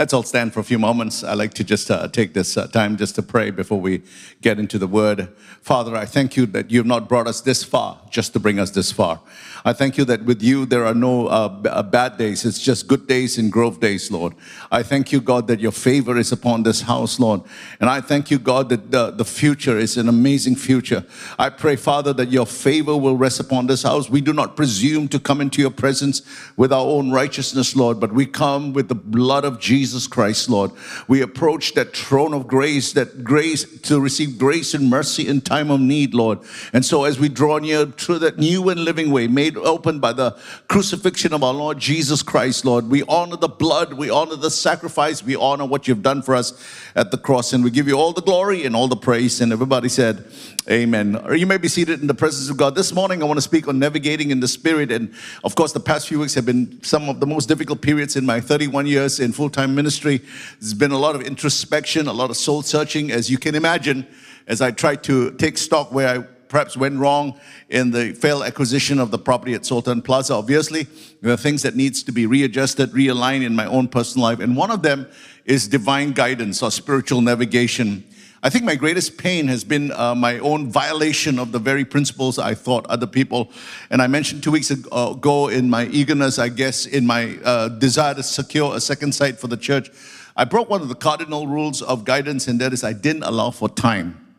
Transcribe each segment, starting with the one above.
Let's all stand for a few moments. I like to just uh, take this uh, time just to pray before we get into the word. Father, I thank you that you have not brought us this far just to bring us this far. I thank you that with you there are no uh, uh, bad days. It's just good days and growth days, Lord. I thank you, God, that your favor is upon this house, Lord. And I thank you, God, that the, the future is an amazing future. I pray, Father, that your favor will rest upon this house. We do not presume to come into your presence with our own righteousness, Lord, but we come with the blood of Jesus Christ, Lord. We approach that throne of grace, that grace to receive grace and mercy in time of need, Lord. And so as we draw near to that new and living way made open by the crucifixion of our Lord Jesus Christ, Lord, we honor the blood, we honor the sacrifice, we honor what you've done for us at the cross, and we give you all the glory and all the praise. And everybody said, Amen. Or you may be seated in the presence of God. This morning, I want to speak on navigating in the Spirit. And of course, the past few weeks have been some of the most difficult periods in my 31 years in full time ministry. There's been a lot of introspection, a lot of soul searching, as you can imagine, as I try to take stock where I perhaps went wrong in the failed acquisition of the property at Sultan Plaza. Obviously, there are things that needs to be readjusted, realigned in my own personal life. And one of them is divine guidance or spiritual navigation. I think my greatest pain has been uh, my own violation of the very principles I thought other people. And I mentioned two weeks ago in my eagerness, I guess, in my uh, desire to secure a second site for the church, I broke one of the cardinal rules of guidance, and that is I didn't allow for time.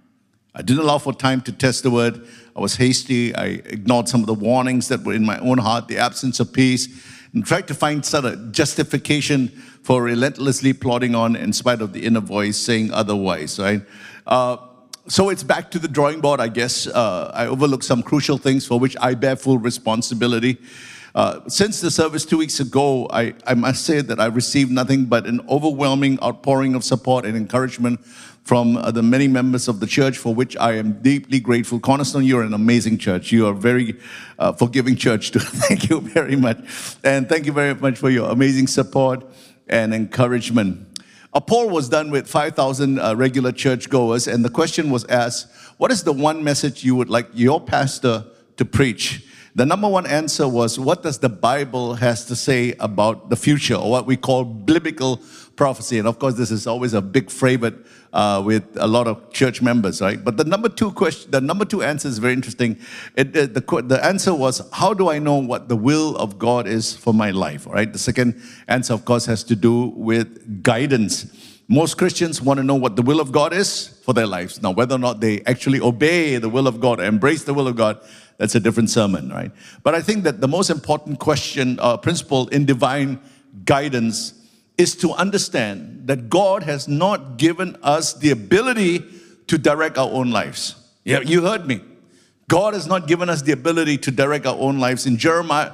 I didn't allow for time to test the word. I was hasty. I ignored some of the warnings that were in my own heart, the absence of peace, and tried to find sort of justification for relentlessly plodding on in spite of the inner voice saying otherwise, right? Uh, so it's back to the drawing board, I guess. Uh, I overlooked some crucial things for which I bear full responsibility. Uh, since the service two weeks ago, I, I must say that I received nothing but an overwhelming outpouring of support and encouragement from uh, the many members of the church, for which I am deeply grateful. Cornerstone, you're an amazing church. You are a very uh, forgiving church, too. thank you very much. And thank you very much for your amazing support and encouragement. A poll was done with 5,000 uh, regular churchgoers, and the question was asked What is the one message you would like your pastor to preach? The number one answer was what does the Bible has to say about the future, or what we call biblical prophecy? And of course, this is always a big favorite uh, with a lot of church members, right? But the number two question, the number two answer is very interesting. It, it, the, the answer was, how do I know what the will of God is for my life? All right. The second answer, of course, has to do with guidance. Most Christians want to know what the will of God is for their lives. Now, whether or not they actually obey the will of God, embrace the will of God, that's a different sermon, right? But I think that the most important question, uh, principle in divine guidance is to understand that God has not given us the ability to direct our own lives. Yeah, you heard me. God has not given us the ability to direct our own lives. In Jeremiah,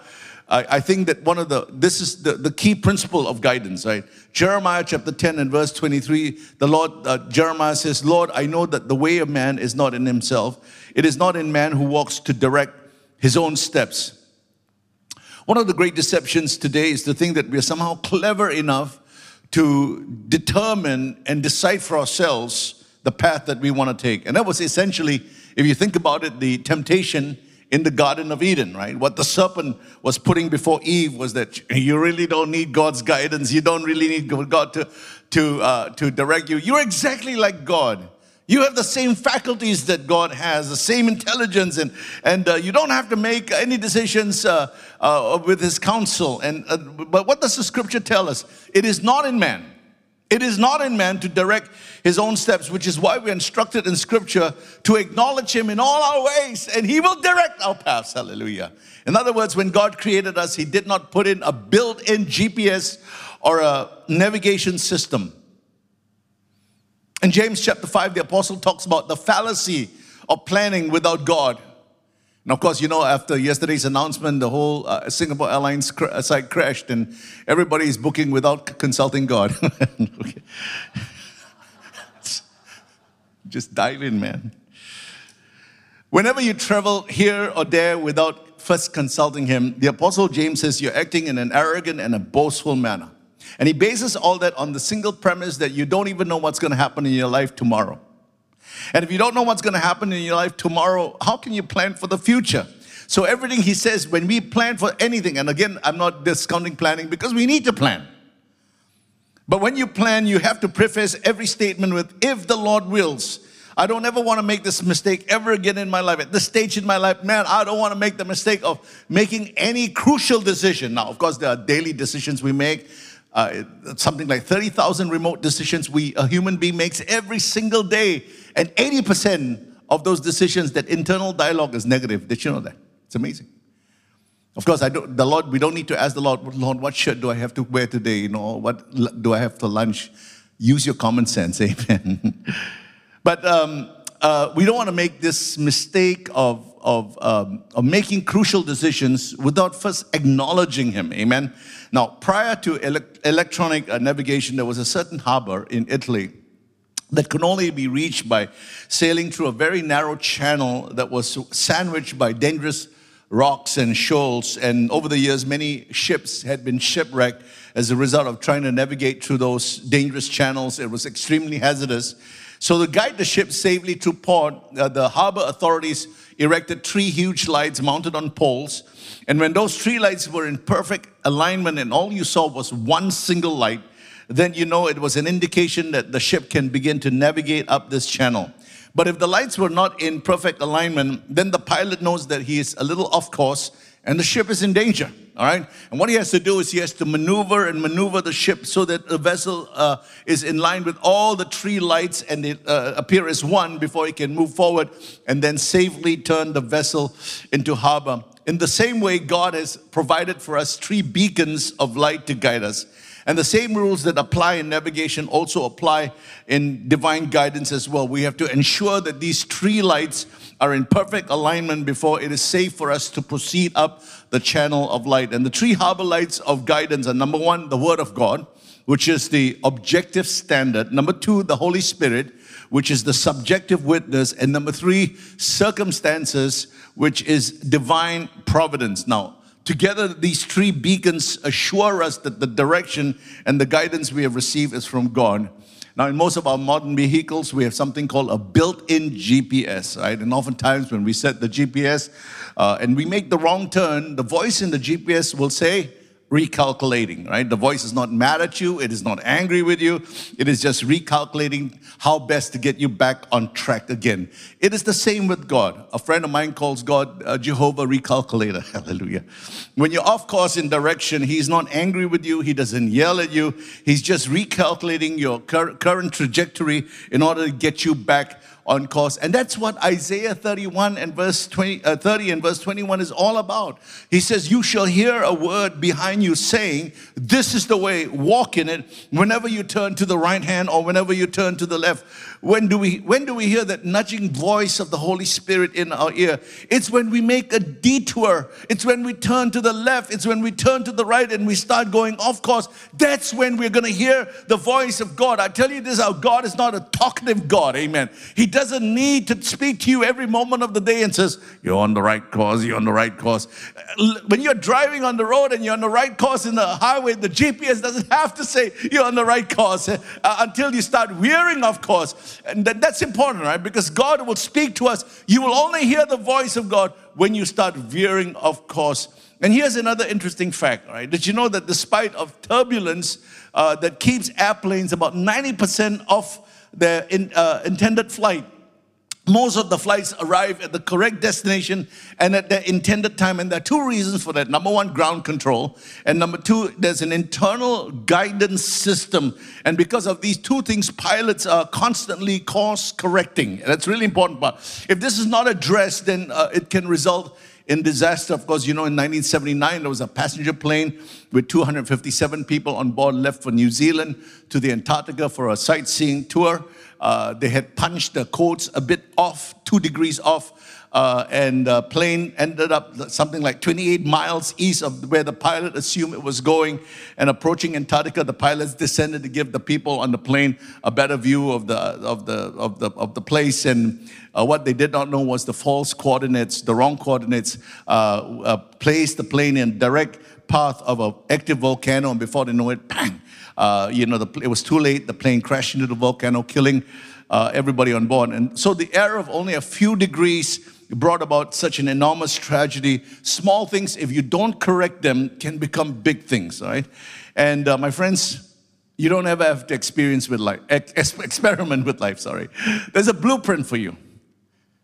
I, I think that one of the, this is the, the key principle of guidance, right? Jeremiah chapter 10 and verse 23, the Lord, uh, Jeremiah says, Lord, I know that the way of man is not in himself. It is not in man who walks to direct his own steps. One of the great deceptions today is to think that we are somehow clever enough to determine and decide for ourselves the path that we want to take. And that was essentially, if you think about it, the temptation in the Garden of Eden, right? What the serpent was putting before Eve was that you really don't need God's guidance. You don't really need God to, to, uh, to direct you. You're exactly like God. You have the same faculties that God has, the same intelligence, and, and uh, you don't have to make any decisions uh, uh, with His counsel. And, uh, but what does the scripture tell us? It is not in man. It is not in man to direct his own steps, which is why we're instructed in scripture to acknowledge him in all our ways, and he will direct our paths. Hallelujah. In other words, when God created us, he did not put in a built in GPS or a navigation system. In James chapter 5, the apostle talks about the fallacy of planning without God. And of course, you know, after yesterday's announcement, the whole uh, Singapore Airlines cr- uh, site crashed and everybody is booking without consulting God. Just dive in, man. Whenever you travel here or there without first consulting Him, the Apostle James says you're acting in an arrogant and a boastful manner. And he bases all that on the single premise that you don't even know what's going to happen in your life tomorrow. And if you don't know what's going to happen in your life tomorrow, how can you plan for the future? So, everything he says, when we plan for anything, and again, I'm not discounting planning because we need to plan. But when you plan, you have to preface every statement with, if the Lord wills. I don't ever want to make this mistake ever again in my life. At this stage in my life, man, I don't want to make the mistake of making any crucial decision. Now, of course, there are daily decisions we make. Uh, something like 30,000 remote decisions we, a human being, makes every single day. And 80% of those decisions, that internal dialogue is negative. Did you know that? It's amazing. Of course, I don't, the Lord, we don't need to ask the Lord, Lord, what shirt do I have to wear today? You know, what do I have for lunch? Use your common sense, amen. but um, uh, we don't want to make this mistake of, of, um, of making crucial decisions without first acknowledging Him, amen. Now, prior to ele- electronic uh, navigation, there was a certain harbor in Italy that could only be reached by sailing through a very narrow channel that was sandwiched by dangerous rocks and shoals. And over the years, many ships had been shipwrecked as a result of trying to navigate through those dangerous channels. It was extremely hazardous. So, to guide the ship safely to port, uh, the harbor authorities erected three huge lights mounted on poles. And when those three lights were in perfect alignment and all you saw was one single light, then you know it was an indication that the ship can begin to navigate up this channel. But if the lights were not in perfect alignment, then the pilot knows that he is a little off course and the ship is in danger. All right. And what he has to do is he has to maneuver and maneuver the ship so that the vessel uh, is in line with all the three lights and it uh, appear as one before he can move forward and then safely turn the vessel into harbor. In the same way, God has provided for us three beacons of light to guide us. And the same rules that apply in navigation also apply in divine guidance as well. We have to ensure that these three lights are in perfect alignment before it is safe for us to proceed up the channel of light. And the three harbor lights of guidance are number one, the Word of God, which is the objective standard. Number two, the Holy Spirit, which is the subjective witness. And number three, circumstances, which is divine providence. Now, Together, these three beacons assure us that the direction and the guidance we have received is from God. Now, in most of our modern vehicles, we have something called a built in GPS, right? And oftentimes, when we set the GPS uh, and we make the wrong turn, the voice in the GPS will say, recalculating, right? The voice is not mad at you, it is not angry with you, it is just recalculating how best to get you back on track again. It is the same with God. A friend of mine calls God uh, Jehovah Recalculator. Hallelujah. When you're off course in direction, He's not angry with you, He doesn't yell at you, He's just recalculating your cur- current trajectory in order to get you back on course. And that's what Isaiah 31 and verse 20, uh, 30 and verse 21 is all about. He says, You shall hear a word behind you saying, This is the way, walk in it, whenever you turn to the right hand or whenever you turn to the left. When do we when do we hear that nudging voice of the Holy Spirit in our ear? It's when we make a detour. It's when we turn to the left. It's when we turn to the right and we start going off course. That's when we're going to hear the voice of God. I tell you this, our God is not a talkative God. Amen. He doesn't need to speak to you every moment of the day and says, "You're on the right course. You're on the right course." When you're driving on the road and you're on the right course in the highway, the GPS doesn't have to say you're on the right course uh, until you start veering off course. And that, that's important, right? Because God will speak to us. You will only hear the voice of God when you start veering off course. And here's another interesting fact, right? Did you know that despite of turbulence uh, that keeps airplanes about 90% of their in, uh, intended flight, most of the flights arrive at the correct destination and at their intended time. And there are two reasons for that. Number one, ground control. And number two, there's an internal guidance system. And because of these two things, pilots are constantly course correcting. And That's really important. But if this is not addressed, then uh, it can result in disaster. Of course, you know, in 1979, there was a passenger plane with 257 people on board left for New Zealand to the Antarctica for a sightseeing tour. Uh, they had punched the codes a bit off, two degrees off, uh, and the plane ended up something like 28 miles east of where the pilot assumed it was going. And approaching Antarctica, the pilots descended to give the people on the plane a better view of the of the of the of the place. And uh, what they did not know was the false coordinates, the wrong coordinates, uh, uh placed the plane in direct path of an active volcano, and before they know it, bang! Uh, you know, the, it was too late. The plane crashed into the volcano, killing uh, everybody on board. And so the error of only a few degrees brought about such an enormous tragedy. Small things, if you don't correct them, can become big things, right? And uh, my friends, you don't ever have to experience with life, ex- experiment with life, sorry. There's a blueprint for you.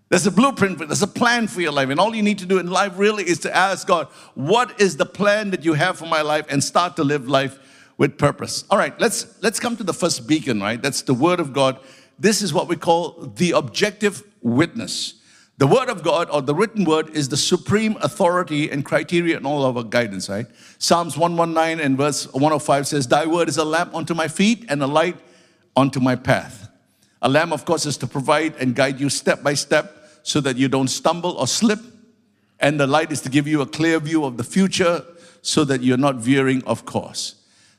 There's a blueprint, for, there's a plan for your life. And all you need to do in life really is to ask God, what is the plan that you have for my life? And start to live life with purpose. All right, let's let's come to the first beacon, right? That's the word of God. This is what we call the objective witness. The word of God or the written word is the supreme authority and criteria in all of our guidance, right? Psalms 119 and verse 105 says, Thy word is a lamp unto my feet and a light unto my path. A lamp, of course, is to provide and guide you step by step so that you don't stumble or slip. And the light is to give you a clear view of the future so that you're not veering off course.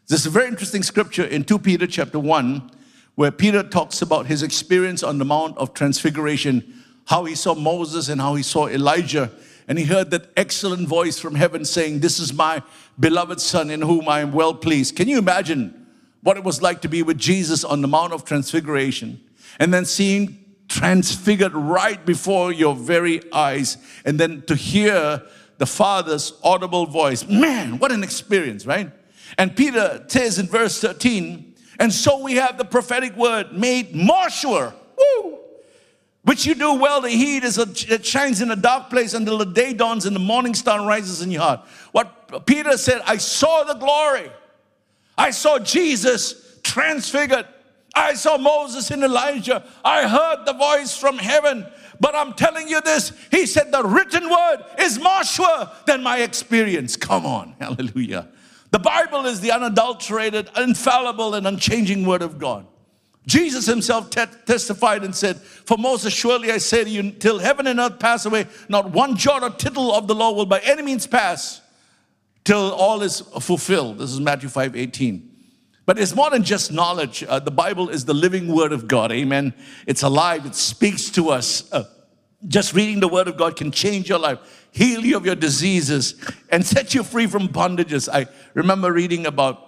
There's a very interesting scripture in 2 Peter chapter 1 where Peter talks about his experience on the Mount of Transfiguration, how he saw Moses and how he saw Elijah. And he heard that excellent voice from heaven saying, This is my beloved Son in whom I am well pleased. Can you imagine what it was like to be with Jesus on the Mount of Transfiguration and then seeing transfigured right before your very eyes, and then to hear the Father's audible voice. Man, what an experience, right? And Peter says in verse 13, and so we have the prophetic word made more sure, woo, which you do well to heed as it shines in a dark place until the day dawns and the morning star rises in your heart. What Peter said, I saw the glory. I saw Jesus transfigured. I saw Moses and Elijah. I heard the voice from heaven. But I'm telling you this, he said, the written word is more sure than my experience. Come on, hallelujah. The Bible is the unadulterated, infallible, and unchanging word of God. Jesus himself te- testified and said, For Moses, surely I say to you, till heaven and earth pass away, not one jot or tittle of the law will by any means pass till all is fulfilled. This is Matthew 5 18. But it's more than just knowledge. Uh, the Bible is the living word of God. Amen. It's alive, it speaks to us. Uh, just reading the word of God can change your life, heal you of your diseases, and set you free from bondages. I remember reading about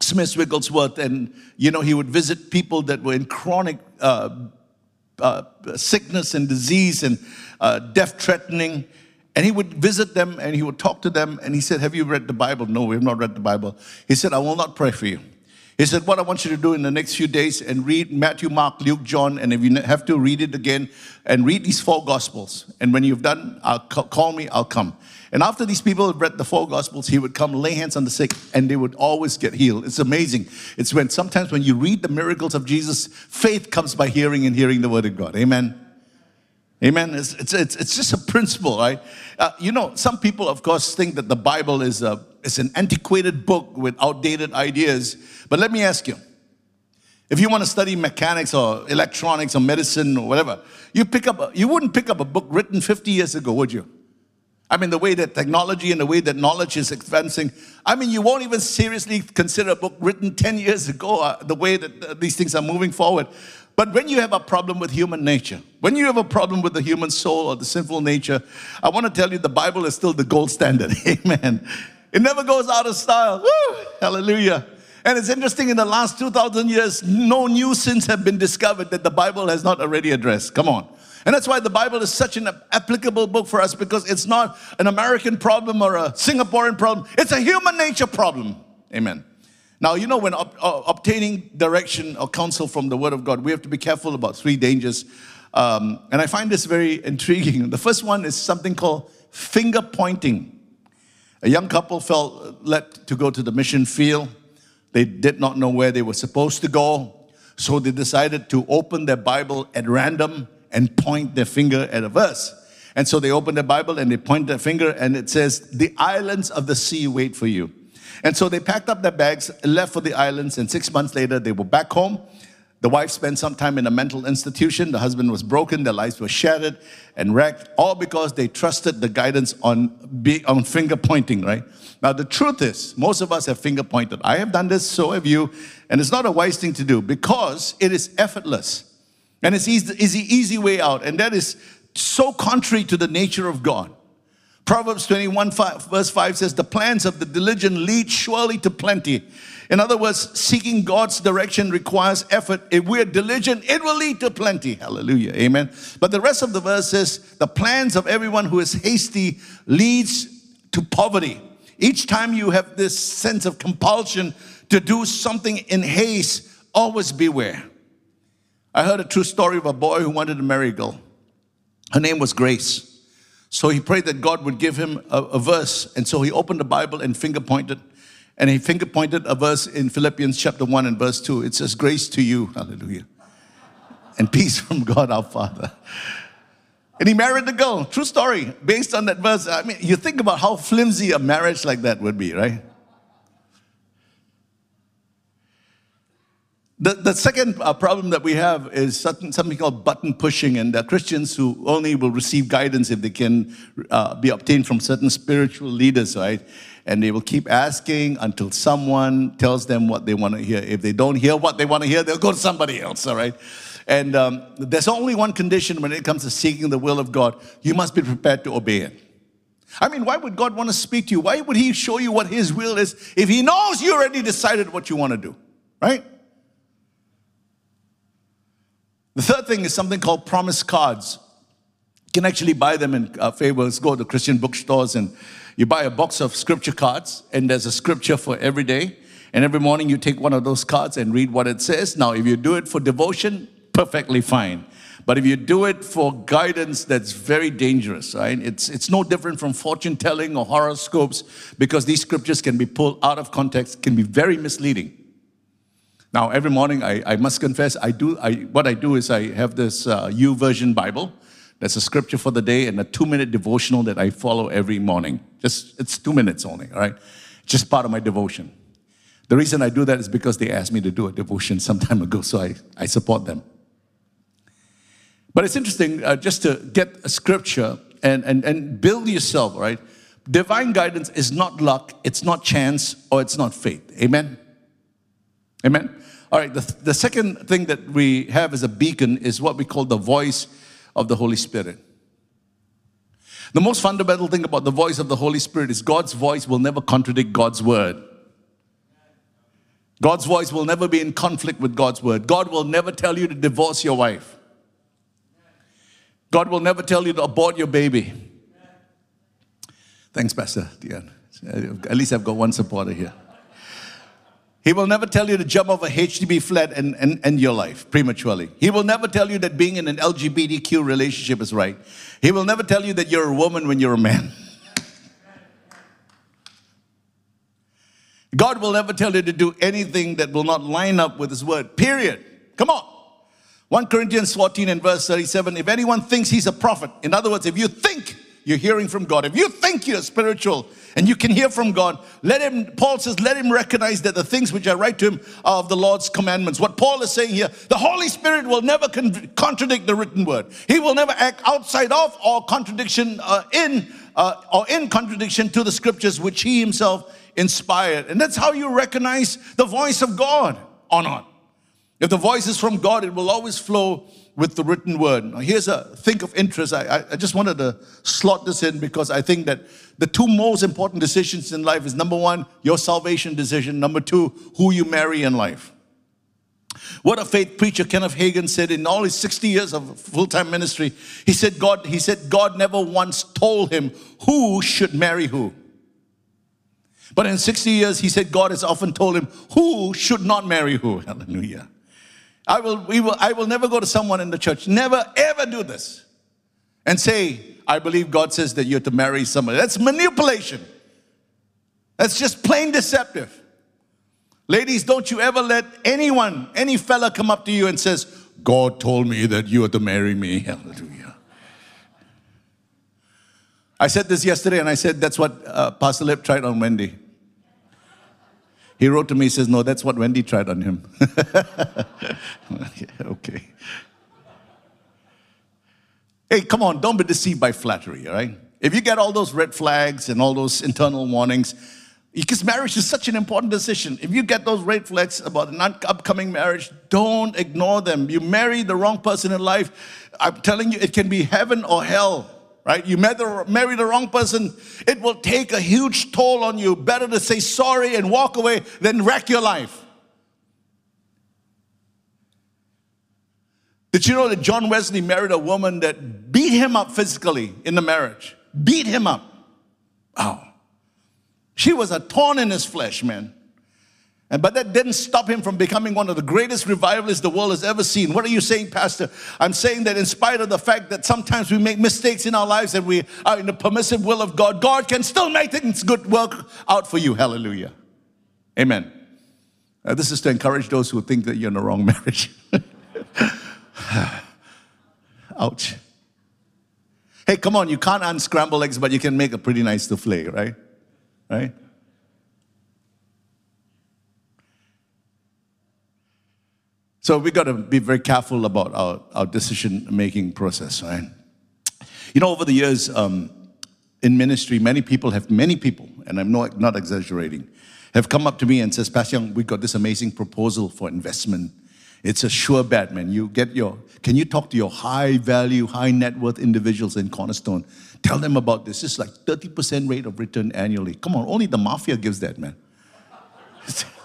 Smith Wigglesworth, and you know, he would visit people that were in chronic uh, uh, sickness and disease and uh, death threatening. And he would visit them and he would talk to them. And he said, Have you read the Bible? No, we have not read the Bible. He said, I will not pray for you. He said, What I want you to do in the next few days and read Matthew, Mark, Luke, John, and if you have to read it again, and read these four Gospels. And when you've done, I'll call me, I'll come. And after these people had read the four Gospels, he would come lay hands on the sick, and they would always get healed. It's amazing. It's when sometimes when you read the miracles of Jesus, faith comes by hearing and hearing the Word of God. Amen. Amen. It's, it's, it's, it's just a principle, right? Uh, you know, some people, of course, think that the Bible is, a, is an antiquated book with outdated ideas. But let me ask you if you want to study mechanics or electronics or medicine or whatever, you, pick up a, you wouldn't pick up a book written 50 years ago, would you? I mean, the way that technology and the way that knowledge is advancing. I mean, you won't even seriously consider a book written 10 years ago, uh, the way that uh, these things are moving forward. But when you have a problem with human nature, when you have a problem with the human soul or the sinful nature, I want to tell you the Bible is still the gold standard. Amen. It never goes out of style. Woo! Hallelujah. And it's interesting, in the last 2,000 years, no new sins have been discovered that the Bible has not already addressed. Come on. And that's why the Bible is such an applicable book for us because it's not an American problem or a Singaporean problem, it's a human nature problem. Amen. Now, you know, when ob- uh, obtaining direction or counsel from the Word of God, we have to be careful about three dangers. Um, and I find this very intriguing. The first one is something called finger pointing. A young couple felt led to go to the mission field. They did not know where they were supposed to go. So they decided to open their Bible at random and point their finger at a verse. And so they opened their Bible and they point their finger and it says, The islands of the sea wait for you. And so they packed up their bags, left for the islands, and six months later they were back home. The wife spent some time in a mental institution. The husband was broken. Their lives were shattered and wrecked, all because they trusted the guidance on, on finger pointing, right? Now, the truth is, most of us have finger pointed. I have done this, so have you. And it's not a wise thing to do because it is effortless. And it's easy, the easy way out. And that is so contrary to the nature of God. Proverbs 21, 5, verse 5 says, The plans of the diligent lead surely to plenty. In other words, seeking God's direction requires effort. If we're diligent, it will lead to plenty. Hallelujah. Amen. But the rest of the verse says, The plans of everyone who is hasty leads to poverty. Each time you have this sense of compulsion to do something in haste, always beware. I heard a true story of a boy who wanted to marry a girl. Her name was Grace. So he prayed that God would give him a, a verse. And so he opened the Bible and finger pointed. And he finger pointed a verse in Philippians chapter 1 and verse 2. It says, Grace to you, hallelujah, and peace from God our Father. And he married the girl. True story, based on that verse. I mean, you think about how flimsy a marriage like that would be, right? The, the second uh, problem that we have is something, something called button pushing, and are Christians who only will receive guidance if they can uh, be obtained from certain spiritual leaders, right? And they will keep asking until someone tells them what they want to hear. If they don't hear what they want to hear, they'll go to somebody else, all right? And um, there's only one condition when it comes to seeking the will of God you must be prepared to obey it. I mean, why would God want to speak to you? Why would He show you what His will is if He knows you already decided what you want to do, right? The third thing is something called promise cards. You can actually buy them in uh, favors. Go to Christian bookstores and you buy a box of scripture cards, and there's a scripture for every day. And every morning you take one of those cards and read what it says. Now, if you do it for devotion, perfectly fine. But if you do it for guidance, that's very dangerous, right? It's, it's no different from fortune telling or horoscopes because these scriptures can be pulled out of context, can be very misleading. Now, every morning, I, I must confess, I do, I, what I do is I have this uh, Version Bible. That's a scripture for the day and a two minute devotional that I follow every morning. Just, it's two minutes only, all right? Just part of my devotion. The reason I do that is because they asked me to do a devotion some time ago, so I, I support them. But it's interesting uh, just to get a scripture and, and, and build yourself, right? Divine guidance is not luck, it's not chance, or it's not faith. Amen? Amen? All right, the, the second thing that we have as a beacon is what we call the voice of the Holy Spirit. The most fundamental thing about the voice of the Holy Spirit is God's voice will never contradict God's word. God's voice will never be in conflict with God's word. God will never tell you to divorce your wife. God will never tell you to abort your baby. Thanks, Pastor Dion. At least I've got one supporter here. He will never tell you to jump off a HDB flat and, and end your life prematurely. He will never tell you that being in an LGBTQ relationship is right. He will never tell you that you're a woman when you're a man. God will never tell you to do anything that will not line up with His word, period. Come on. 1 Corinthians 14 and verse 37 if anyone thinks he's a prophet, in other words, if you think you're hearing from God, if you think you're spiritual, and you can hear from God. Let him, Paul says, let him recognize that the things which I write to him are of the Lord's commandments. What Paul is saying here, the Holy Spirit will never con- contradict the written word. He will never act outside of or contradiction uh, in uh, or in contradiction to the scriptures which he himself inspired. And that's how you recognize the voice of God or not. If the voice is from God, it will always flow with the written word. Now, here's a think of interest. I, I just wanted to slot this in because I think that the two most important decisions in life is number one, your salvation decision. Number two, who you marry in life. What a faith preacher Kenneth Hagin said in all his 60 years of full-time ministry, he said God, he said God never once told him who should marry who. But in 60 years, he said God has often told him who should not marry who. Hallelujah. I will, we will, I will never go to someone in the church, never ever do this, and say, I believe God says that you're to marry somebody. That's manipulation. That's just plain deceptive. Ladies, don't you ever let anyone, any fella come up to you and says, God told me that you are to marry me. Hallelujah. I said this yesterday and I said that's what uh, Pastor Lip tried on Wendy. He wrote to me, he says, No, that's what Wendy tried on him. okay. Hey, come on, don't be deceived by flattery, all right? If you get all those red flags and all those internal warnings, because marriage is such an important decision. If you get those red flags about an upcoming marriage, don't ignore them. You marry the wrong person in life, I'm telling you, it can be heaven or hell right? You marry the wrong person, it will take a huge toll on you. Better to say sorry and walk away than wreck your life. Did you know that John Wesley married a woman that beat him up physically in the marriage? Beat him up. Wow. She was a thorn in his flesh, man. And, but that didn't stop him from becoming one of the greatest revivalists the world has ever seen. What are you saying, Pastor? I'm saying that in spite of the fact that sometimes we make mistakes in our lives and we are in the permissive will of God, God can still make things good work out for you. Hallelujah. Amen. This is to encourage those who think that you're in the wrong marriage. Ouch. Hey, come on, you can't unscramble eggs, but you can make a pretty nice souffle, right? Right? So we got to be very careful about our, our decision making process, right? You know, over the years um, in ministry, many people have, many people, and I'm not, not exaggerating, have come up to me and says, Pastor Young, we got this amazing proposal for investment. It's a sure bet, man. You get your, can you talk to your high value, high net worth individuals in Cornerstone? Tell them about this. It's like 30% rate of return annually. Come on, only the mafia gives that, man.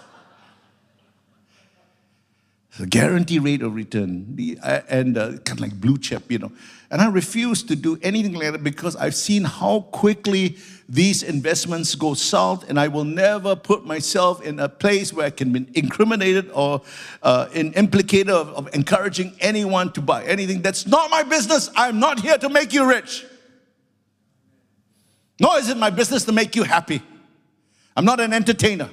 the guarantee rate of return, the, uh, and uh, kind of like blue chip, you know. And I refuse to do anything like that because I've seen how quickly these investments go south, and I will never put myself in a place where I can be incriminated or uh, in implicated of, of encouraging anyone to buy anything. That's not my business. I'm not here to make you rich. Nor is it my business to make you happy. I'm not an entertainer.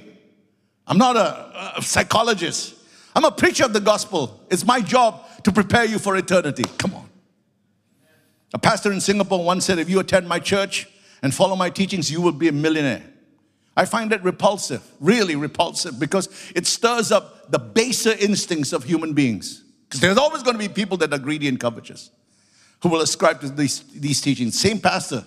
I'm not a, a psychologist. I'm a preacher of the gospel. It's my job to prepare you for eternity. Come on. A pastor in Singapore once said, If you attend my church and follow my teachings, you will be a millionaire. I find that repulsive, really repulsive, because it stirs up the baser instincts of human beings. Because there's always going to be people that are greedy and covetous who will ascribe to these, these teachings. Same pastor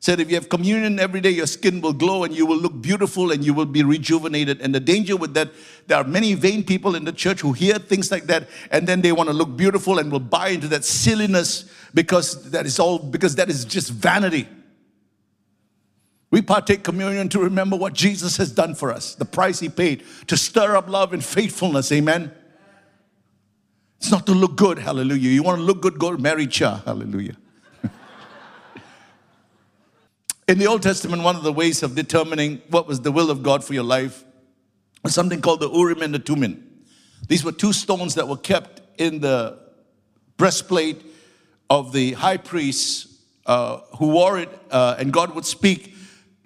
said if you have communion every day, your skin will glow and you will look beautiful and you will be rejuvenated. And the danger with that, there are many vain people in the church who hear things like that and then they want to look beautiful and will buy into that silliness because that is all, because that is just vanity. We partake communion to remember what Jesus has done for us, the price he paid to stir up love and faithfulness. Amen. It's not to look good, hallelujah. You want to look good, go Mary Chia, hallelujah. In the Old Testament, one of the ways of determining what was the will of God for your life was something called the Urim and the Thummim. These were two stones that were kept in the breastplate of the high priest uh, who wore it, uh, and God would speak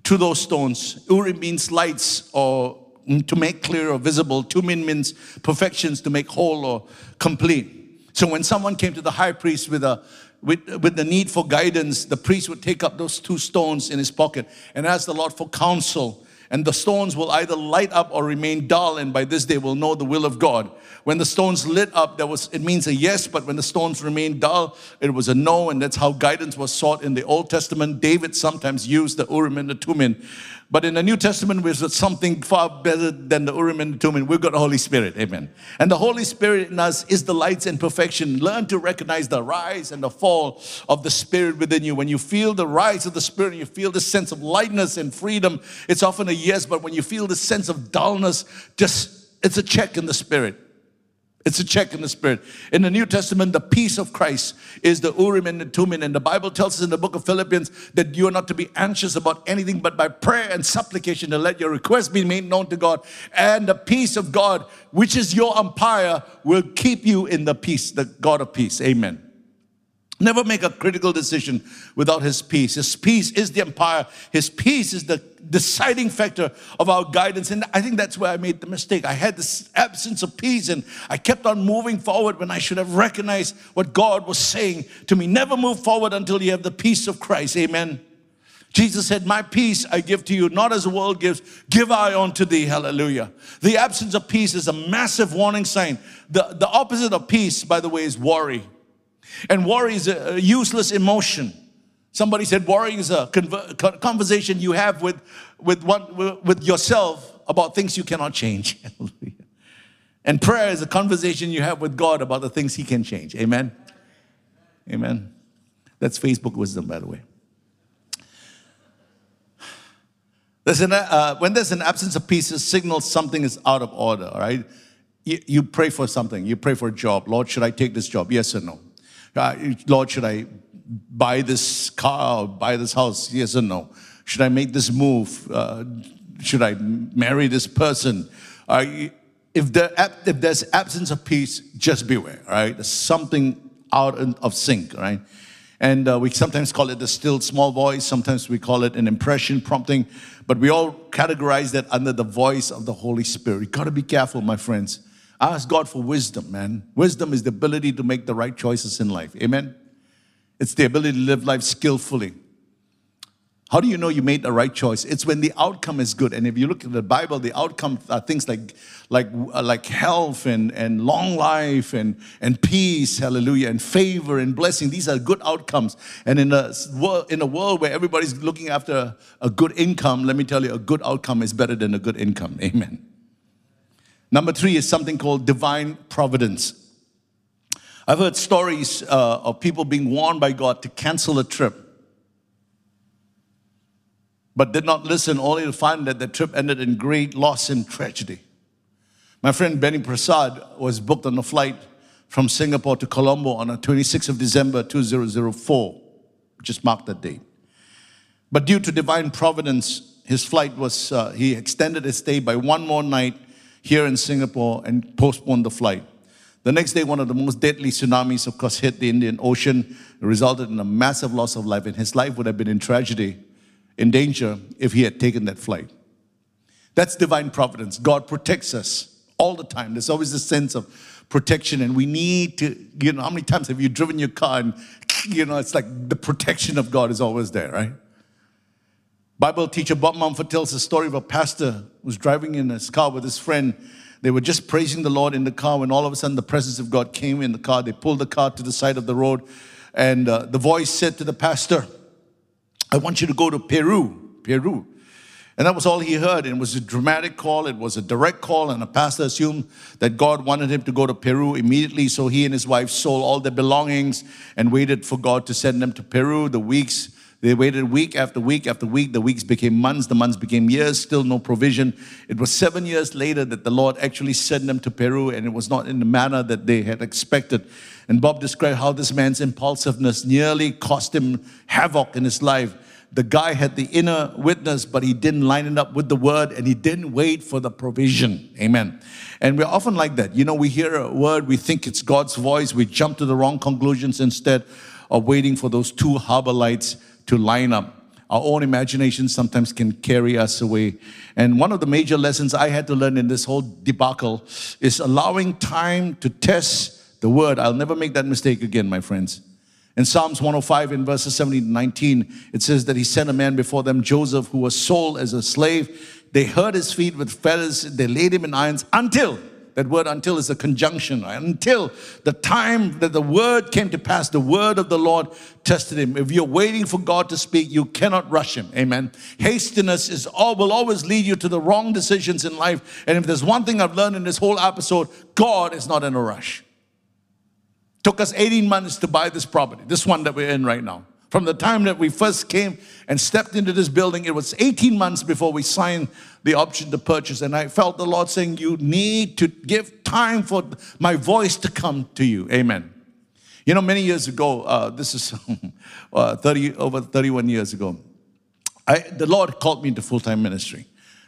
to those stones. Urim means lights or to make clear or visible. Thummim means perfections to make whole or complete. So when someone came to the high priest with a with, with the need for guidance, the priest would take up those two stones in his pocket and ask the Lord for counsel. And the stones will either light up or remain dull, and by this they will know the will of God. When the stones lit up, that was it means a yes, but when the stones remained dull, it was a no, and that's how guidance was sought in the Old Testament. David sometimes used the Urim and the Thummim but in the New Testament, we've got something far better than the Urim and the Thummim. We've got the Holy Spirit. Amen. And the Holy Spirit in us is the lights and perfection. Learn to recognize the rise and the fall of the Spirit within you. When you feel the rise of the Spirit, you feel the sense of lightness and freedom. It's often a yes, but when you feel the sense of dullness, just it's a check in the Spirit. It's a check in the spirit. In the New Testament, the peace of Christ is the Urim and the Thummim. And the Bible tells us in the book of Philippians that you are not to be anxious about anything but by prayer and supplication to let your requests be made known to God. And the peace of God, which is your umpire, will keep you in the peace, the God of peace. Amen. Never make a critical decision without His peace. His peace is the empire. His peace is the deciding factor of our guidance. And I think that's where I made the mistake. I had this absence of peace and I kept on moving forward when I should have recognized what God was saying to me. Never move forward until you have the peace of Christ. Amen. Jesus said, My peace I give to you, not as the world gives, give I unto thee. Hallelujah. The absence of peace is a massive warning sign. The, the opposite of peace, by the way, is worry. And worry is a useless emotion. Somebody said worry is a conversation you have with, with, one, with yourself about things you cannot change. and prayer is a conversation you have with God about the things He can change. Amen? Amen. That's Facebook wisdom, by the way. There's an, uh, when there's an absence of peace, it signals something is out of order, right? You, you pray for something. You pray for a job. Lord, should I take this job? Yes or no? Uh, Lord, should I buy this car buy this house? Yes or no? Should I make this move? Uh, should I marry this person? Uh, if, there, if there's absence of peace, just beware, right? There's something out of sync, right? And uh, we sometimes call it the still small voice, sometimes we call it an impression prompting, but we all categorize that under the voice of the Holy Spirit. You gotta be careful, my friends. Ask God for wisdom, man. Wisdom is the ability to make the right choices in life. Amen? It's the ability to live life skillfully. How do you know you made the right choice? It's when the outcome is good. And if you look at the Bible, the outcome are things like, like, uh, like health and, and long life and, and peace, hallelujah, and favor and blessing. These are good outcomes. And in a, world, in a world where everybody's looking after a good income, let me tell you, a good outcome is better than a good income. Amen. Number three is something called divine providence. I've heard stories uh, of people being warned by God to cancel a trip but did not listen, only to find that the trip ended in great loss and tragedy. My friend Benny Prasad was booked on a flight from Singapore to Colombo on the 26th of December 2004, just marked that date. But due to divine providence, his flight was, uh, he extended his stay by one more night here in Singapore and postponed the flight. The next day, one of the most deadly tsunamis, of course, hit the Indian Ocean, it resulted in a massive loss of life, and his life would have been in tragedy in danger if he had taken that flight. That's divine providence. God protects us all the time. There's always a sense of protection, and we need to, you know, how many times have you driven your car and, you know, it's like the protection of God is always there, right? Bible teacher Bob Mumford tells the story of a pastor who was driving in his car with his friend. They were just praising the Lord in the car when all of a sudden the presence of God came in the car. They pulled the car to the side of the road, and uh, the voice said to the pastor, I want you to go to Peru, Peru. And that was all he heard. It was a dramatic call, it was a direct call, and the pastor assumed that God wanted him to go to Peru immediately. So he and his wife sold all their belongings and waited for God to send them to Peru. The weeks, they waited week after week after week. The weeks became months, the months became years, still no provision. It was seven years later that the Lord actually sent them to Peru, and it was not in the manner that they had expected. And Bob described how this man's impulsiveness nearly cost him havoc in his life. The guy had the inner witness, but he didn't line it up with the word and he didn't wait for the provision. Amen. And we're often like that. You know, we hear a word, we think it's God's voice, we jump to the wrong conclusions instead of waiting for those two harbor lights to line up. Our own imagination sometimes can carry us away. And one of the major lessons I had to learn in this whole debacle is allowing time to test the word. I'll never make that mistake again, my friends. In Psalms 105, in verses 17 to 19, it says that he sent a man before them, Joseph, who was sold as a slave. They hurt his feet with fetters, they laid him in irons until, that word until is a conjunction, right? until the time that the word came to pass, the word of the Lord tested him. If you're waiting for God to speak, you cannot rush him. Amen. Hastiness is all, will always lead you to the wrong decisions in life. And if there's one thing I've learned in this whole episode, God is not in a rush. Took us 18 months to buy this property, this one that we're in right now. From the time that we first came and stepped into this building, it was 18 months before we signed the option to purchase. And I felt the Lord saying, You need to give time for my voice to come to you. Amen. You know, many years ago, uh, this is uh, 30, over 31 years ago, I, the Lord called me into full time ministry.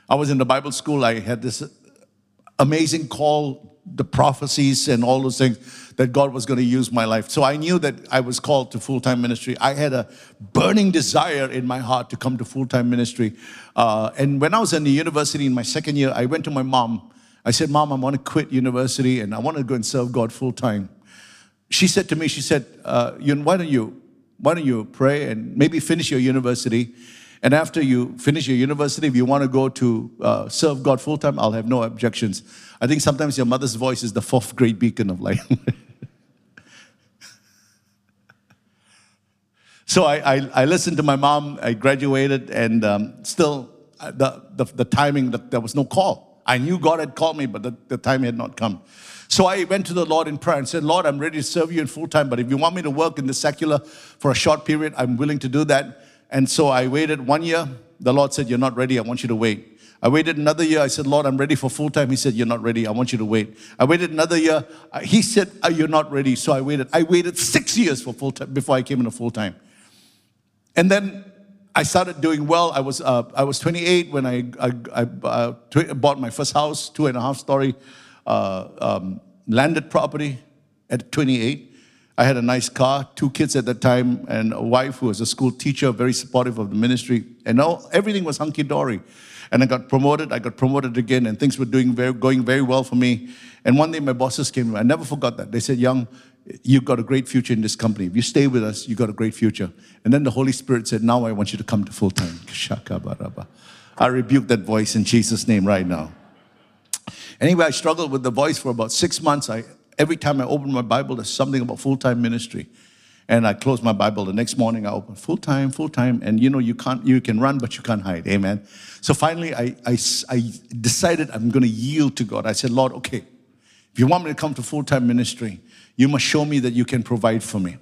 I was in the Bible school, I had this amazing call, the prophecies, and all those things that God was going to use my life. So I knew that I was called to full time ministry. I had a burning desire in my heart to come to full time ministry. Uh, and when I was in the university in my second year, I went to my mom. I said, Mom, I want to quit university and I want to go and serve God full time. She said to me, She said, uh, why don't you why don't you pray and maybe finish your university? And after you finish your university, if you want to go to uh, serve God full time, I'll have no objections. I think sometimes your mother's voice is the fourth great beacon of life. So I, I, I, listened to my mom. I graduated, and um, still, uh, the, the, the timing, the, there was no call. I knew God had called me, but the, the time had not come. So I went to the Lord in prayer and said, Lord, I'm ready to serve you in full time, but if you want me to work in the secular for a short period, I'm willing to do that. And so I waited one year. The Lord said, You're not ready. I want you to wait. I waited another year. I said, Lord, I'm ready for full time. He said, You're not ready. I want you to wait. I waited another year. Uh, he said, You're not ready. So I waited. I waited six years for full time before I came into full time. And then I started doing well. I was, uh, I was 28 when I, I, I uh, bought my first house, two and a half story uh, um, landed property at 28. I had a nice car, two kids at that time, and a wife who was a school teacher, very supportive of the ministry. And all, everything was hunky dory. And I got promoted, I got promoted again, and things were doing very, going very well for me. And one day my bosses came I never forgot that. They said, Young, you've got a great future in this company. If you stay with us, you've got a great future. And then the Holy Spirit said, Now I want you to come to full time. I rebuke that voice in Jesus' name right now. Anyway, I struggled with the voice for about six months. I, every time I opened my Bible, there's something about full time ministry. And I closed my Bible. The next morning, I opened full time, full time. And you know, you can't, you can run, but you can't hide. Amen. So finally, I, I, I decided I'm going to yield to God. I said, Lord, okay, if you want me to come to full time ministry, you must show me that you can provide for me.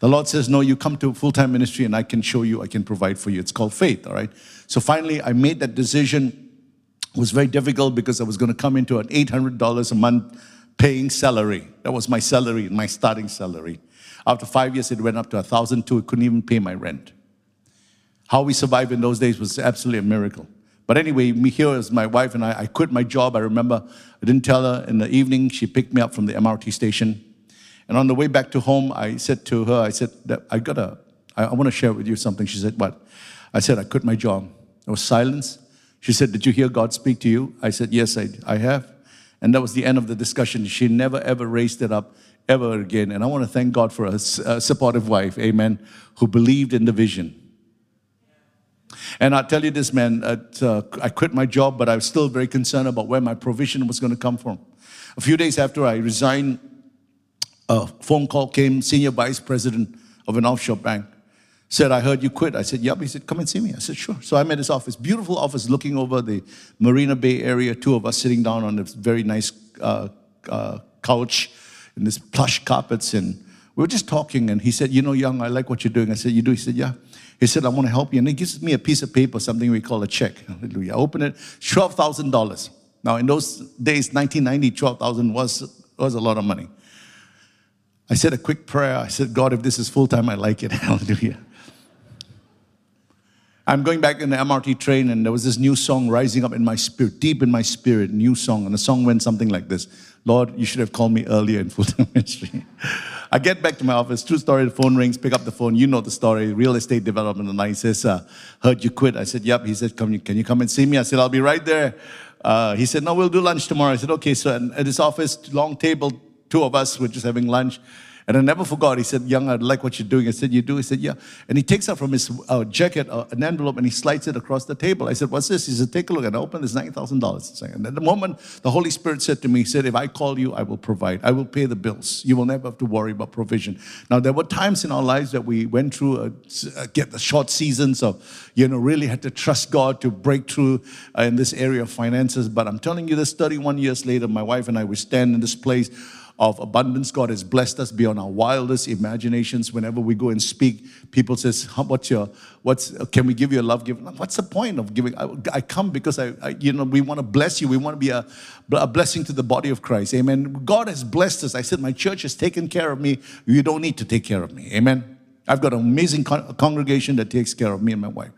The Lord says, No, you come to full time ministry and I can show you, I can provide for you. It's called faith, all right? So finally, I made that decision. It was very difficult because I was going to come into an $800 a month paying salary. That was my salary, my starting salary. After five years, it went up to a thousand two. It couldn't even pay my rent. How we survived in those days was absolutely a miracle. But anyway, me here as my wife and I, I quit my job. I remember I didn't tell her in the evening. She picked me up from the MRT station. And on the way back to home, I said to her, I said, I gotta, I, I want to share with you something. She said, What? I said, I quit my job. There was silence. She said, Did you hear God speak to you? I said, Yes, I, I have. And that was the end of the discussion. She never ever raised it up ever again. And I want to thank God for a, a supportive wife, amen, who believed in the vision. And i tell you this, man, uh, I quit my job, but I was still very concerned about where my provision was going to come from. A few days after I resigned, a phone call came, senior vice president of an offshore bank. Said, I heard you quit. I said, Yep. He said, Come and see me. I said, Sure. So I'm at his office, beautiful office looking over the Marina Bay area, two of us sitting down on this very nice uh, uh, couch in this plush carpets. And we were just talking. And he said, You know, Young, I like what you're doing. I said, You do? He said, Yeah. He said, I want to help you. And he gives me a piece of paper, something we call a check. Hallelujah. I open it, $12,000. Now, in those days, 1990, 12,000 was, was a lot of money. I said a quick prayer. I said, God, if this is full time, I like it. Hallelujah. I'm going back in the MRT train, and there was this new song rising up in my spirit, deep in my spirit, new song. And the song went something like this Lord, you should have called me earlier in full time ministry. I get back to my office, true story, the phone rings, pick up the phone. You know the story, real estate development. And I says, uh, heard you quit. I said, yep. He said, come, can you come and see me? I said, I'll be right there. Uh, he said, no, we'll do lunch tomorrow. I said, okay. So at his office, long table, two of us were just having lunch. And I never forgot. He said, Young, I like what you're doing. I said, You do? He said, Yeah. And he takes out from his uh, jacket uh, an envelope and he slides it across the table. I said, What's this? He said, Take a look. And I opened this $9,000. And at the moment, the Holy Spirit said to me, He said, If I call you, I will provide. I will pay the bills. You will never have to worry about provision. Now, there were times in our lives that we went through, a, uh, get the short seasons of, you know, really had to trust God to break through uh, in this area of finances. But I'm telling you this 31 years later, my wife and I, we stand in this place of abundance. God has blessed us beyond our wildest imaginations. Whenever we go and speak, people says, "What's your? What's? Can we give you a love gift? What's the point of giving? I, I come because I, I, you know, we want to bless you. We want to be a, a blessing to the body of Christ. Amen. God has blessed us. I said, my church has taken care of me. You don't need to take care of me. Amen. I've got an amazing con- congregation that takes care of me and my wife.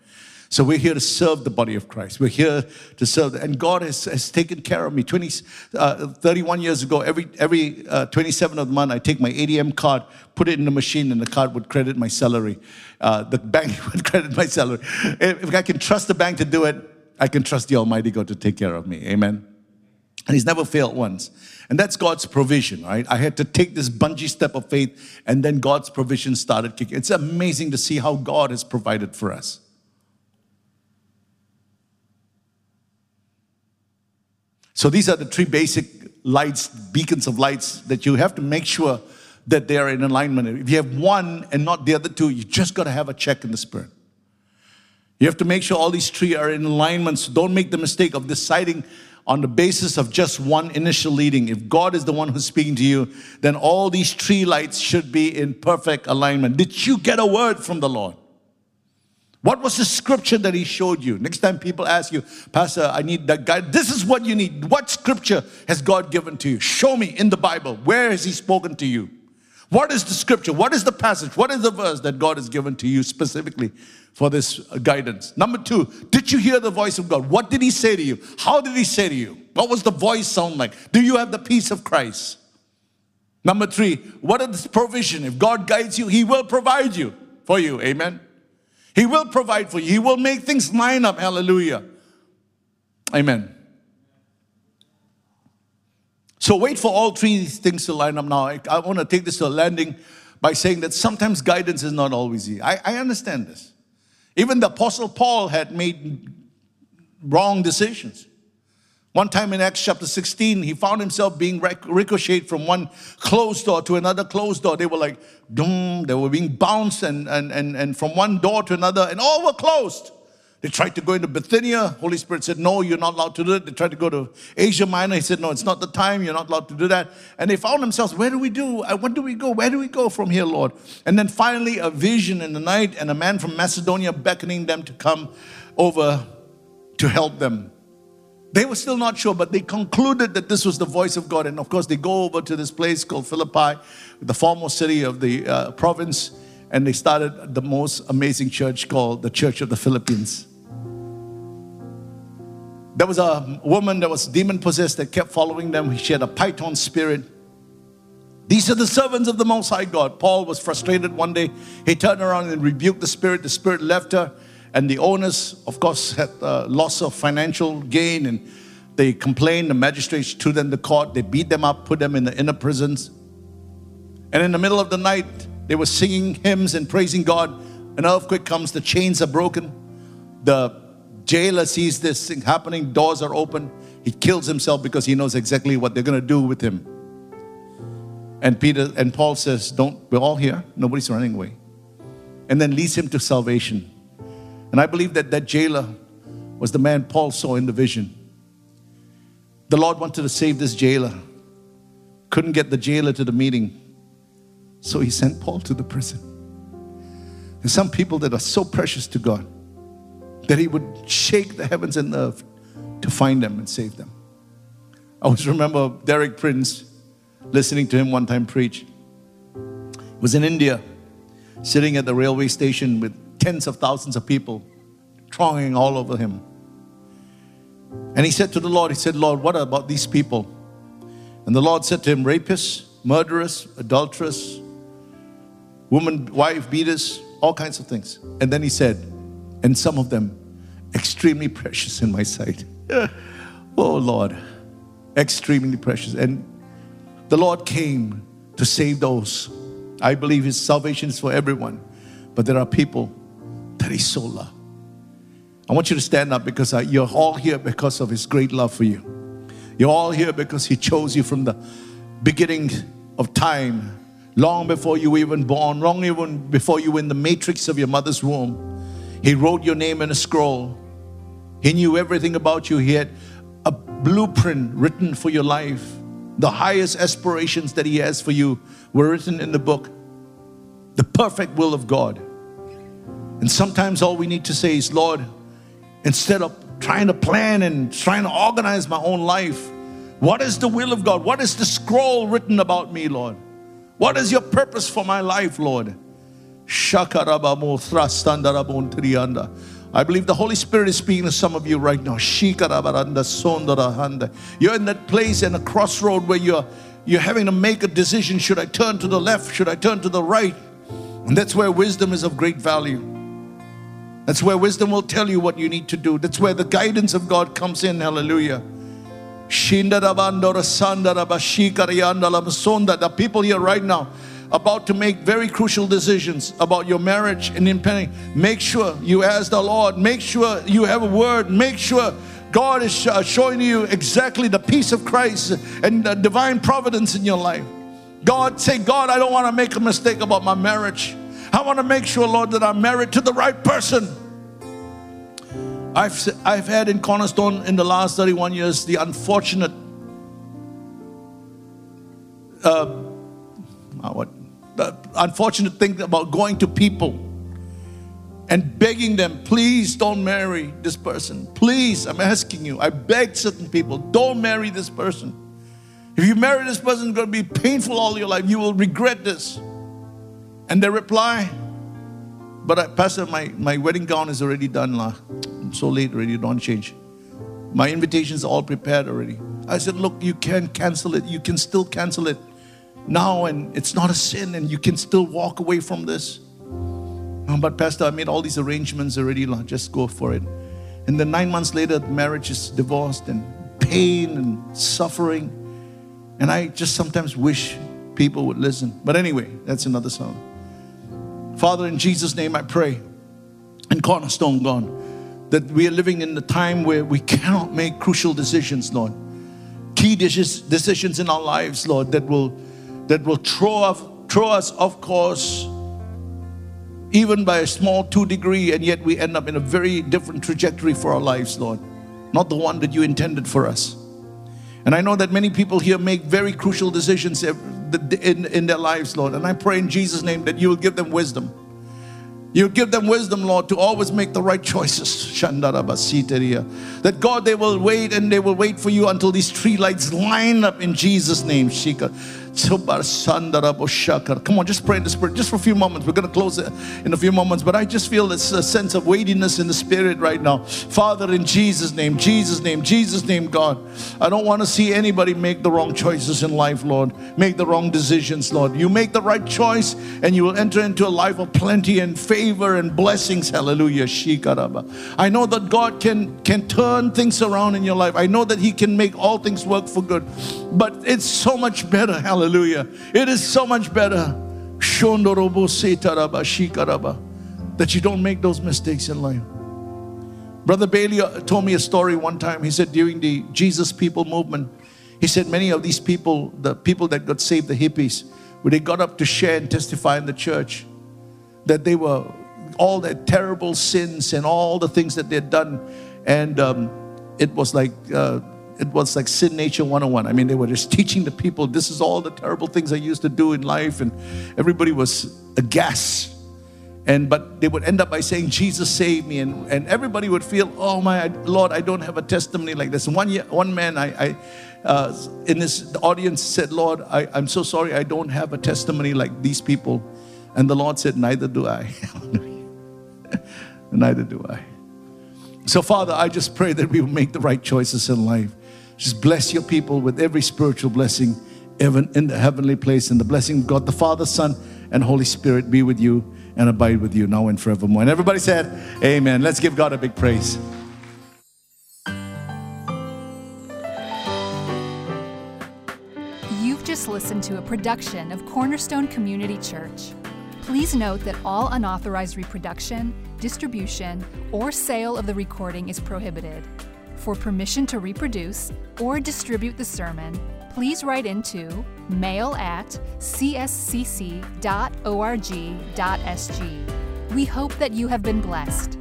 So we're here to serve the body of Christ. We're here to serve. And God has, has taken care of me. 20, uh, 31 years ago, every, every uh, 27th of the month, I take my ATM card, put it in the machine, and the card would credit my salary. Uh, the bank would credit my salary. If I can trust the bank to do it, I can trust the Almighty God to take care of me. Amen. And He's never failed once. And that's God's provision, right? I had to take this bungee step of faith, and then God's provision started kicking. It's amazing to see how God has provided for us. So these are the three basic lights, beacons of lights that you have to make sure that they are in alignment. If you have one and not the other two, you just got to have a check in the spirit. You have to make sure all these three are in alignment. So don't make the mistake of deciding on the basis of just one initial leading. If God is the one who's speaking to you, then all these three lights should be in perfect alignment. Did you get a word from the Lord? What was the scripture that he showed you? Next time people ask you, Pastor, I need that guy. This is what you need. What scripture has God given to you? Show me in the Bible. Where has he spoken to you? What is the scripture? What is the passage? What is the verse that God has given to you specifically for this guidance? Number two, did you hear the voice of God? What did He say to you? How did He say to you? What was the voice sound like? Do you have the peace of Christ? Number three, what is provision? If God guides you, He will provide you for you. Amen. He will provide for you. He will make things line up. Hallelujah. Amen. So wait for all three things to line up now. I, I want to take this to a landing by saying that sometimes guidance is not always easy. I, I understand this. Even the Apostle Paul had made wrong decisions. One time in Acts chapter 16, he found himself being ricocheted from one closed door to another closed door. They were like, doom, they were being bounced and, and, and, and from one door to another, and all were closed. They tried to go into Bithynia. Holy Spirit said, No, you're not allowed to do it. They tried to go to Asia Minor. He said, No, it's not the time. You're not allowed to do that. And they found themselves, Where do we do? Uh, what do we go? Where do we go from here, Lord? And then finally, a vision in the night and a man from Macedonia beckoning them to come over to help them. They were still not sure, but they concluded that this was the voice of God. And of course, they go over to this place called Philippi, the former city of the uh, province, and they started the most amazing church called the Church of the Philippians. There was a woman that was demon possessed that kept following them. She had a python spirit. These are the servants of the Most High God. Paul was frustrated one day. He turned around and rebuked the spirit. The spirit left her. And the owners, of course, had uh, loss of financial gain and they complained. The magistrates took them to court. They beat them up, put them in the inner prisons. And in the middle of the night, they were singing hymns and praising God. An earthquake comes, the chains are broken. The jailer sees this thing happening, doors are open. He kills himself because he knows exactly what they're going to do with him. And Peter and Paul says, Don't, we're all here, nobody's running away. And then leads him to salvation. And I believe that that jailer was the man Paul saw in the vision. The Lord wanted to save this jailer, couldn't get the jailer to the meeting, so he sent Paul to the prison. There's some people that are so precious to God that he would shake the heavens and the earth to find them and save them. I always remember Derek Prince listening to him one time preach. He was in India, sitting at the railway station with tens of thousands of people thronging all over him. And he said to the Lord, He said, Lord, what about these people? And the Lord said to him, rapists, murderers, adulterers, woman, wife beaters, all kinds of things. And then he said, and some of them extremely precious in my sight. oh Lord, extremely precious. And the Lord came to save those. I believe His salvation is for everyone, but there are people that He so loved. I want you to stand up because you're all here because of His great love for you. You're all here because He chose you from the beginning of time, long before you were even born, long even before you were in the matrix of your mother's womb. He wrote your name in a scroll. He knew everything about you. He had a blueprint written for your life. The highest aspirations that He has for you were written in the book. The perfect will of God. And sometimes all we need to say is, Lord, instead of trying to plan and trying to organize my own life, what is the will of God? What is the scroll written about me, Lord? What is your purpose for my life, Lord? I believe the Holy Spirit is speaking to some of you right now. You're in that place in a crossroad where you're you're having to make a decision. Should I turn to the left? Should I turn to the right? And that's where wisdom is of great value. That's where wisdom will tell you what you need to do. That's where the guidance of God comes in. Hallelujah. The people here right now, about to make very crucial decisions about your marriage and impending, make sure you ask the Lord, make sure you have a word, make sure God is uh, showing you exactly the peace of Christ and the divine providence in your life. God, say, God, I don't want to make a mistake about my marriage. I want to make sure, Lord, that I'm married to the right person. I've, I've had in Cornerstone in the last 31 years the unfortunate uh, what the unfortunate thing about going to people and begging them, please don't marry this person. Please, I'm asking you. I begged certain people, don't marry this person. If you marry this person, it's going to be painful all your life. You will regret this. And they reply, But I, Pastor, my, my wedding gown is already done. La. So late already, don't change. My invitation's all prepared already. I said, Look, you can cancel it. You can still cancel it now, and it's not a sin, and you can still walk away from this. Oh, but, Pastor, I made all these arrangements already. La. Just go for it. And then nine months later, marriage is divorced, and pain and suffering. And I just sometimes wish people would listen. But anyway, that's another song. Father, in Jesus' name, I pray, and Cornerstone God, that we are living in the time where we cannot make crucial decisions, Lord. Key decisions in our lives, Lord, that will that will throw, off, throw us off course, even by a small two degree, and yet we end up in a very different trajectory for our lives, Lord. Not the one that you intended for us. And I know that many people here make very crucial decisions in, in their lives, Lord. And I pray in Jesus' name that you will give them wisdom. You give them wisdom, Lord, to always make the right choices. That God, they will wait and they will wait for you until these tree lights line up in Jesus' name. Shika. Come on, just pray in the spirit, just for a few moments. We're going to close it in a few moments, but I just feel this a sense of weightiness in the spirit right now. Father, in Jesus' name, Jesus' name, Jesus' name, God. I don't want to see anybody make the wrong choices in life, Lord. Make the wrong decisions, Lord. You make the right choice and you will enter into a life of plenty and favor and blessings. Hallelujah. I know that God can, can turn things around in your life. I know that He can make all things work for good, but it's so much better. Hallelujah Hallelujah. It is so much better that you don't make those mistakes in life. Brother Bailey uh, told me a story one time. He said during the Jesus People movement, he said many of these people, the people that got saved, the hippies, when they got up to share and testify in the church, that they were all their terrible sins and all the things that they had done. And um, it was like, uh, it was like sin nature 101. I mean, they were just teaching the people this is all the terrible things I used to do in life, and everybody was aghast. And but they would end up by saying, Jesus saved me, and, and everybody would feel, oh my Lord, I don't have a testimony like this. One year, one man I, I uh, in this audience said, Lord, I, I'm so sorry I don't have a testimony like these people. And the Lord said, Neither do I. Neither do I. So, Father, I just pray that we will make the right choices in life. Just bless your people with every spiritual blessing even in the heavenly place. And the blessing of God, the Father, Son, and Holy Spirit be with you and abide with you now and forevermore. And everybody said, Amen. Let's give God a big praise. You've just listened to a production of Cornerstone Community Church. Please note that all unauthorized reproduction, distribution, or sale of the recording is prohibited. For permission to reproduce or distribute the sermon, please write into mail at cscc.org.sg. We hope that you have been blessed.